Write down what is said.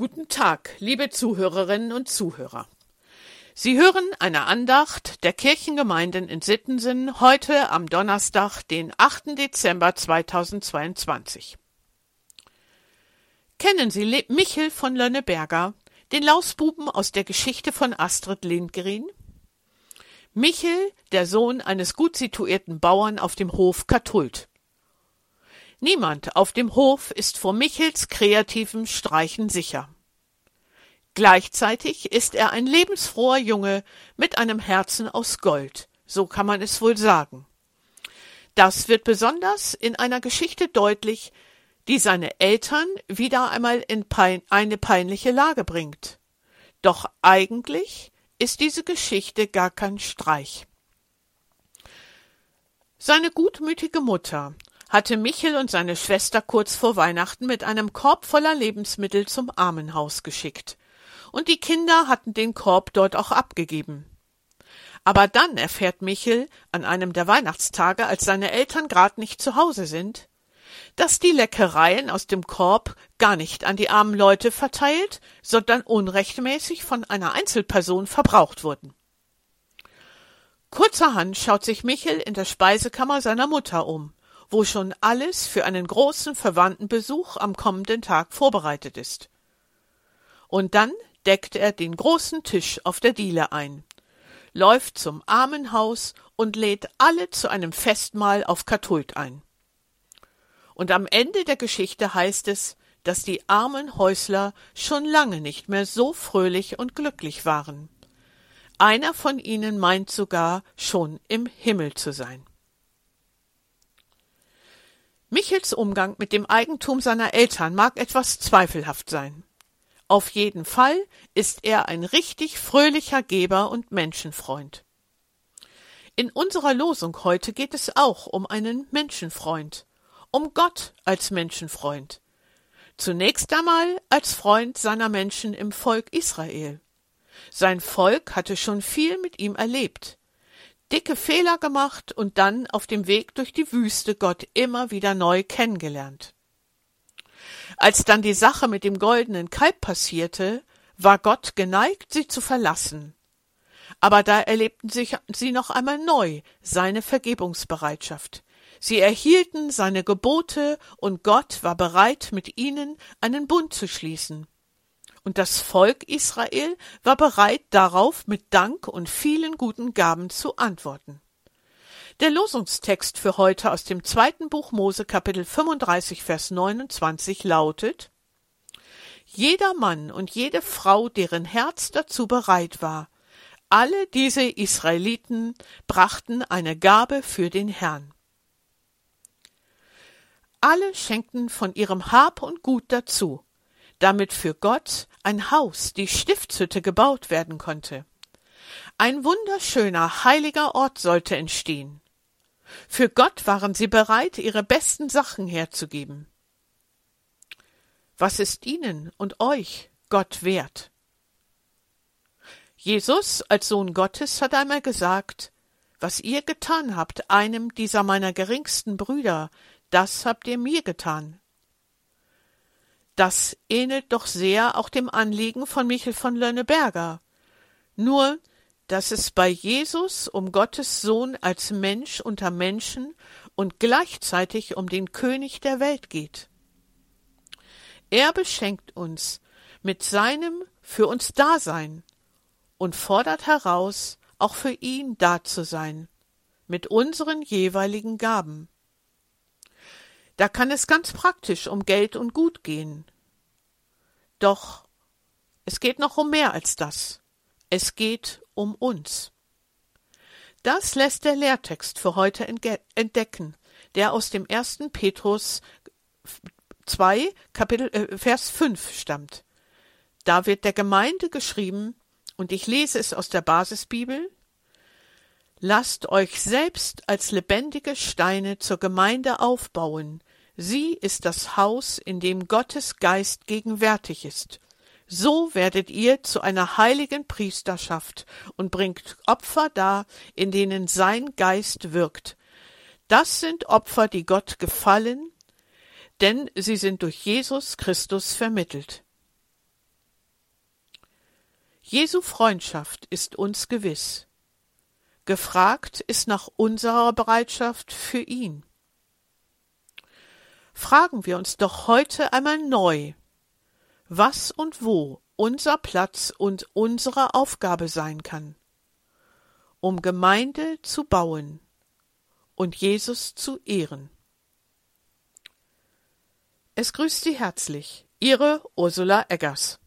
Guten Tag, liebe Zuhörerinnen und Zuhörer. Sie hören eine Andacht der Kirchengemeinden in Sittensen heute am Donnerstag, den 8. Dezember 2022. Kennen Sie Michel von Lönneberger, den Lausbuben aus der Geschichte von Astrid Lindgren? Michel, der Sohn eines gut situierten Bauern auf dem Hof Katult. Niemand auf dem Hof ist vor Michels kreativem Streichen sicher. Gleichzeitig ist er ein lebensfroher Junge mit einem Herzen aus Gold, so kann man es wohl sagen. Das wird besonders in einer Geschichte deutlich, die seine Eltern wieder einmal in pein eine peinliche Lage bringt. Doch eigentlich ist diese Geschichte gar kein Streich. Seine gutmütige Mutter hatte Michel und seine Schwester kurz vor Weihnachten mit einem Korb voller Lebensmittel zum Armenhaus geschickt. Und die Kinder hatten den Korb dort auch abgegeben. Aber dann erfährt Michel an einem der Weihnachtstage, als seine Eltern grad nicht zu Hause sind, dass die Leckereien aus dem Korb gar nicht an die armen Leute verteilt, sondern unrechtmäßig von einer Einzelperson verbraucht wurden. Kurzerhand schaut sich Michel in der Speisekammer seiner Mutter um wo schon alles für einen großen Verwandtenbesuch am kommenden Tag vorbereitet ist. Und dann deckt er den großen Tisch auf der Diele ein, läuft zum Armenhaus und lädt alle zu einem Festmahl auf Katult ein. Und am Ende der Geschichte heißt es, dass die armen Häusler schon lange nicht mehr so fröhlich und glücklich waren. Einer von ihnen meint sogar schon im Himmel zu sein. Michels Umgang mit dem Eigentum seiner Eltern mag etwas zweifelhaft sein. Auf jeden Fall ist er ein richtig fröhlicher Geber und Menschenfreund. In unserer Losung heute geht es auch um einen Menschenfreund, um Gott als Menschenfreund. Zunächst einmal als Freund seiner Menschen im Volk Israel. Sein Volk hatte schon viel mit ihm erlebt dicke Fehler gemacht und dann auf dem Weg durch die Wüste Gott immer wieder neu kennengelernt. Als dann die Sache mit dem goldenen Kalb passierte, war Gott geneigt, sie zu verlassen. Aber da erlebten sie noch einmal neu seine Vergebungsbereitschaft. Sie erhielten seine Gebote und Gott war bereit, mit ihnen einen Bund zu schließen und das Volk Israel war bereit darauf mit Dank und vielen guten Gaben zu antworten. Der Losungstext für heute aus dem zweiten Buch Mose Kapitel 35 Vers 29 lautet Jeder Mann und jede Frau, deren Herz dazu bereit war, alle diese Israeliten brachten eine Gabe für den Herrn. Alle schenkten von ihrem Hab und Gut dazu, damit für Gott ein Haus, die Stiftshütte, gebaut werden konnte. Ein wunderschöner, heiliger Ort sollte entstehen. Für Gott waren sie bereit, ihre besten Sachen herzugeben. Was ist Ihnen und euch Gott wert? Jesus als Sohn Gottes hat einmal gesagt, was ihr getan habt, einem dieser meiner geringsten Brüder, das habt ihr mir getan. Das ähnelt doch sehr auch dem Anliegen von Michel von Lönneberger. Nur, dass es bei Jesus um Gottes Sohn als Mensch unter Menschen und gleichzeitig um den König der Welt geht. Er beschenkt uns mit seinem für uns Dasein und fordert heraus, auch für ihn da zu sein, mit unseren jeweiligen Gaben. Da kann es ganz praktisch um Geld und Gut gehen. Doch es geht noch um mehr als das. Es geht um uns. Das lässt der Lehrtext für heute entdecken, der aus dem ersten Petrus 2, Kapitel, äh, Vers 5 stammt. Da wird der Gemeinde geschrieben, und ich lese es aus der Basisbibel, Lasst euch selbst als lebendige Steine zur Gemeinde aufbauen, Sie ist das Haus, in dem Gottes Geist gegenwärtig ist. So werdet ihr zu einer heiligen Priesterschaft und bringt Opfer dar, in denen sein Geist wirkt. Das sind Opfer, die Gott gefallen, denn sie sind durch Jesus Christus vermittelt. Jesu Freundschaft ist uns gewiss. Gefragt ist nach unserer Bereitschaft für ihn. Fragen wir uns doch heute einmal neu, was und wo unser Platz und unsere Aufgabe sein kann, um Gemeinde zu bauen und Jesus zu ehren. Es grüßt Sie herzlich, Ihre Ursula Eggers.